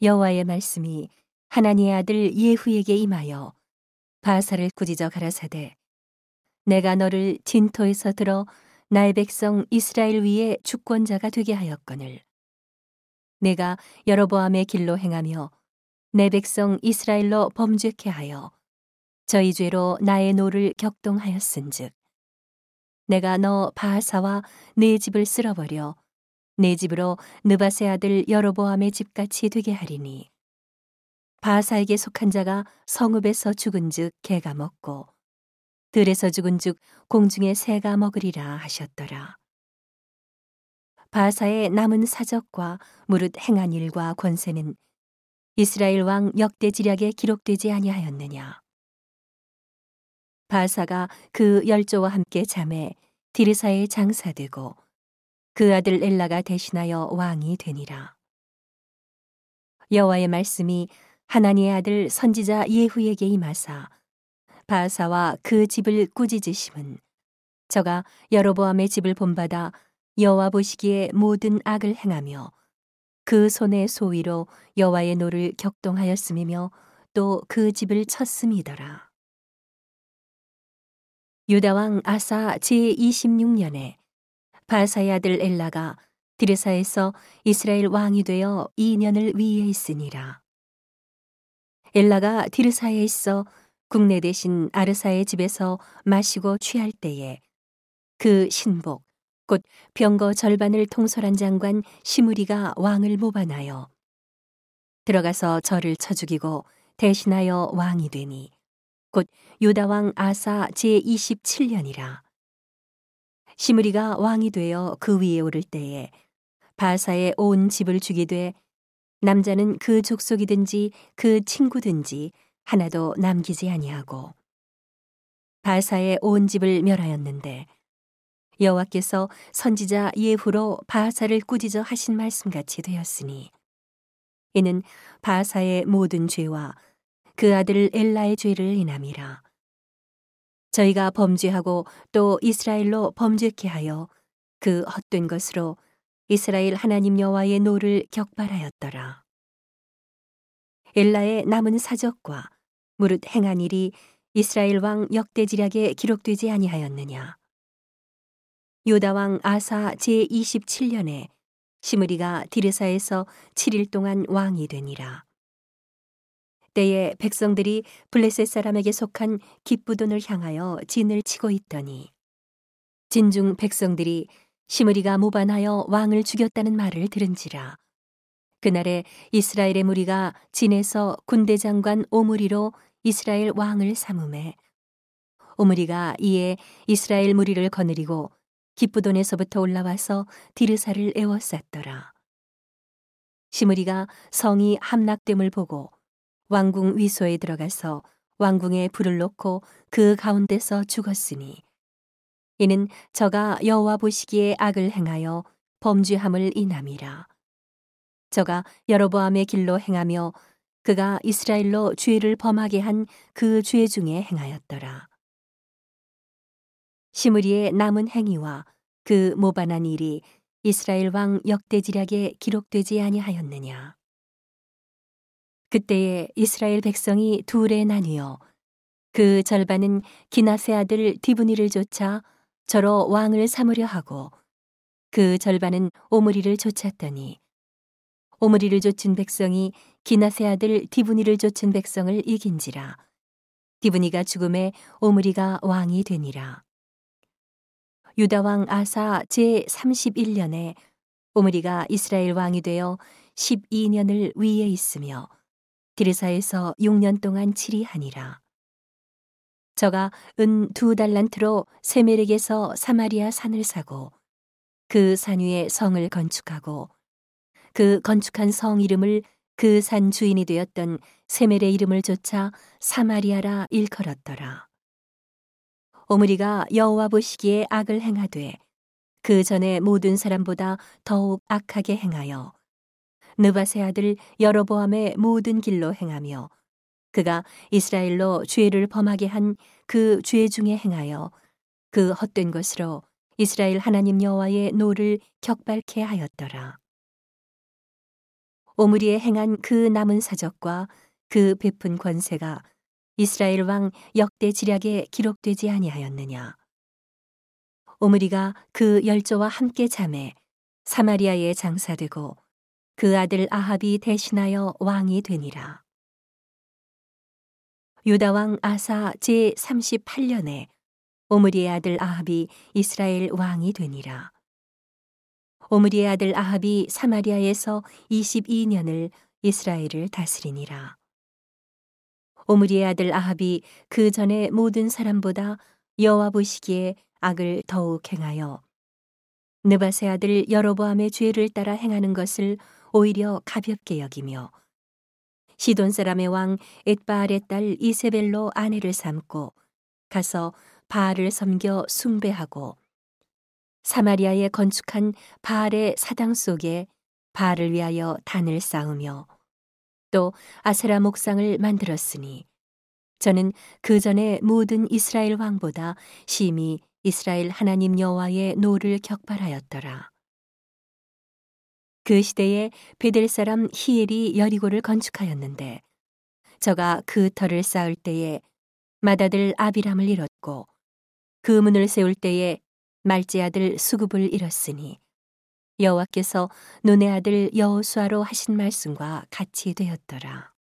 여호와의 말씀이 하나니의 아들 예후에게 임하여 바아사를 꾸짖어 가라사대 내가 너를 진토에서 들어 나의 백성 이스라엘 위에 주권자가 되게 하였거늘. 네가 여로보암의 길로 행하며 내 백성 이스라엘로 범죄케 하여 저희 죄로 나의 노를 격동하였은즉 내가 너 바아사와 네 집을 쓸어버려 내 집으로 느바세 아들 여로보암의 집같이 되게 하리니. 바하사에게 속한 자가 성읍에서 죽은즉 개가 먹고 들에서 죽은즉 공중의 새가 먹으리라 하셨더라. 바하사의 남은 사적과 무릇 행한 일과 권세는 이스라엘 왕 역대지략에 기록되지 아니하였느냐. 바사가 그 열조와 함께 잠에 디르사에 장사되고 그 아들 엘라가 대신하여 왕이 되니라. 여호와의 말씀이 하나니의 아들 선지자 예후에게 임하사 바아사와 그 집을 꾸짖으심은 저가 여로보암의 집을 본받아 여호와 보시기에 모든 악을 행하며 그 손의 소위로 여호와의 노를 격동하였음이며 또 그 집을 쳤음이더라. 유다 왕 아사 제 26년에 바사의 아들 엘라가 디르사에서 이스라엘 왕이 되어 2년을 위에 있으니라. 엘라가 디르사에 있어 국내 대신 아르사의 집에서 마시고 취할 때에 그 신복 곧 병거 절반을 통솔한 장관 시무리가 왕을 모반하여 들어가서 저를 쳐 죽이고 대신하여 왕이 되니 곧 유다 왕 아사 제 27년이라. 시므리가 왕이 되어 그 위에 오를 때에 바사의 온 집을 죽이되 남자는 그 족속이든지 그 친구든지 하나도 남기지 아니하고 바사의 온 집을 멸하였는데 여호와께서 선지자 예후로 바사를 꾸짖어 하신 말씀같이 되었으니 이는 바아사의 모든 죄와 그 아들 엘라의 죄를 인함이라. 저희가 범죄하고 또 이스라엘로 범죄케 하여 그 헛된 것으로 이스라엘 하나님 여호와의 노를 격발하였더라. 엘라의 남은 사적과 무릇 행한 일이 이스라엘 왕 역대지략에 기록되지 아니하였느냐. 유다 왕 아사 제27년에 시므리가 디르사에서 7일 동안 왕이 되니라. 때에 백성들이 블레셋 사람에게 속한 기쁘돈을 향하여 진을 치고 있더니 진중 백성들이 시므리가 모반하여 왕을 죽였다는 말을 들은지라 그날에 이스라엘의 무리가 진에서 군대 장관 오므리로 이스라엘 왕을 삼음해 오므리가 이에 이스라엘 무리를 거느리고 기쁘돈에서부터 올라와서 디르사를 에워쌌더라. 시므리가 성이 함락됨을 보고 왕궁 위소에 들어가서 왕궁에 불을 놓고 그 가운데서 죽었으니 이는 저가 여호와 보시기에 악을 행하여 범죄함을 인함이라. 저가 여로보암의 길로 행하며 그가 이스라엘로 죄를 범하게 한 그 죄 중에 행하였더라. 시므리의 남은 행위와 그 모반한 일이 이스라엘 왕 역대지략에 기록되지 아니하였느냐 그때에 이스라엘 백성이 둘에 나뉘어 그 절반은 기나세 아들 디브니를 쫓아 저로 왕을 삼으려 하고 그 절반은 오므리를 쫓았더니 오므리를 쫓은 백성이 기나세 아들 디브니를 쫓은 백성을 이긴지라 디브니가 죽음에 오므리가 왕이 되니라. 유다 왕 아사 제 31년에 오므리가 이스라엘 왕이 되어 12년을 위에 있으며 디르사에서 6년 동안 치리하니라. 저가 은 두 달란트로 세멜에게서 사마리아 산을 사고 그 산 위에 성을 건축하고 그 건축한 성 이름을 그 산 주인이 되었던 세멜의 이름을 조차 사마리아라 일컬었더라. 오므리가 여호와 보시기에 악을 행하되 그 전에 모든 사람보다 더욱 악하게 행하여 느바세 아들 여로보암의 모든 길로 행하며 그가 이스라엘로 죄를 범하게 한 그 죄 중에 행하여 그 헛된 것으로 이스라엘 하나님 여호와의 노를 격발케 하였더라. 오므리의 행한 그 남은 사적과 그 베푼 권세가 이스라엘 왕 역대 지략에 기록되지 아니하였느냐. 오므리가 그 열조와 함께 자매 사마리아에 장사되고 그 아들 아합이 대신하여 왕이 되니라. 유다 왕 아사 제 38년에 오므리의 아들 아합이 이스라엘 왕이 되니라. 오므리의 아들 아합이 사마리아에서 22년을 이스라엘을 다스리니라. 오므리의 아들 아합이 그 전에 모든 사람보다 여호와 보시기에 악을 더욱 행하여 느바세 아들 여로보암의 죄를 따라 행하는 것을 오히려 가볍게 여기며 시돈 사람의 왕 엣바알의 딸 이세벨로 아내를 삼고 가서 바알을 섬겨 숭배하고 사마리아에 건축한 바알의 사당 속에 바알을 위하여 단을 쌓으며 또 아세라 목상을 만들었으니 저는 그 전에 모든 이스라엘 왕보다 심히 이스라엘 하나님 여호와의 노를 격발하였더라. 그 시대에 베델 사람 히엘이 여리고를 건축하였는데 저가 그 터를 쌓을 때에 맏아들 아비람을 잃었고 그 문을 세울 때에 말제 아들 수굽을 잃었으니 여호와께서 눈의 아들 여호수아로 하신 말씀과 같이 되었더라.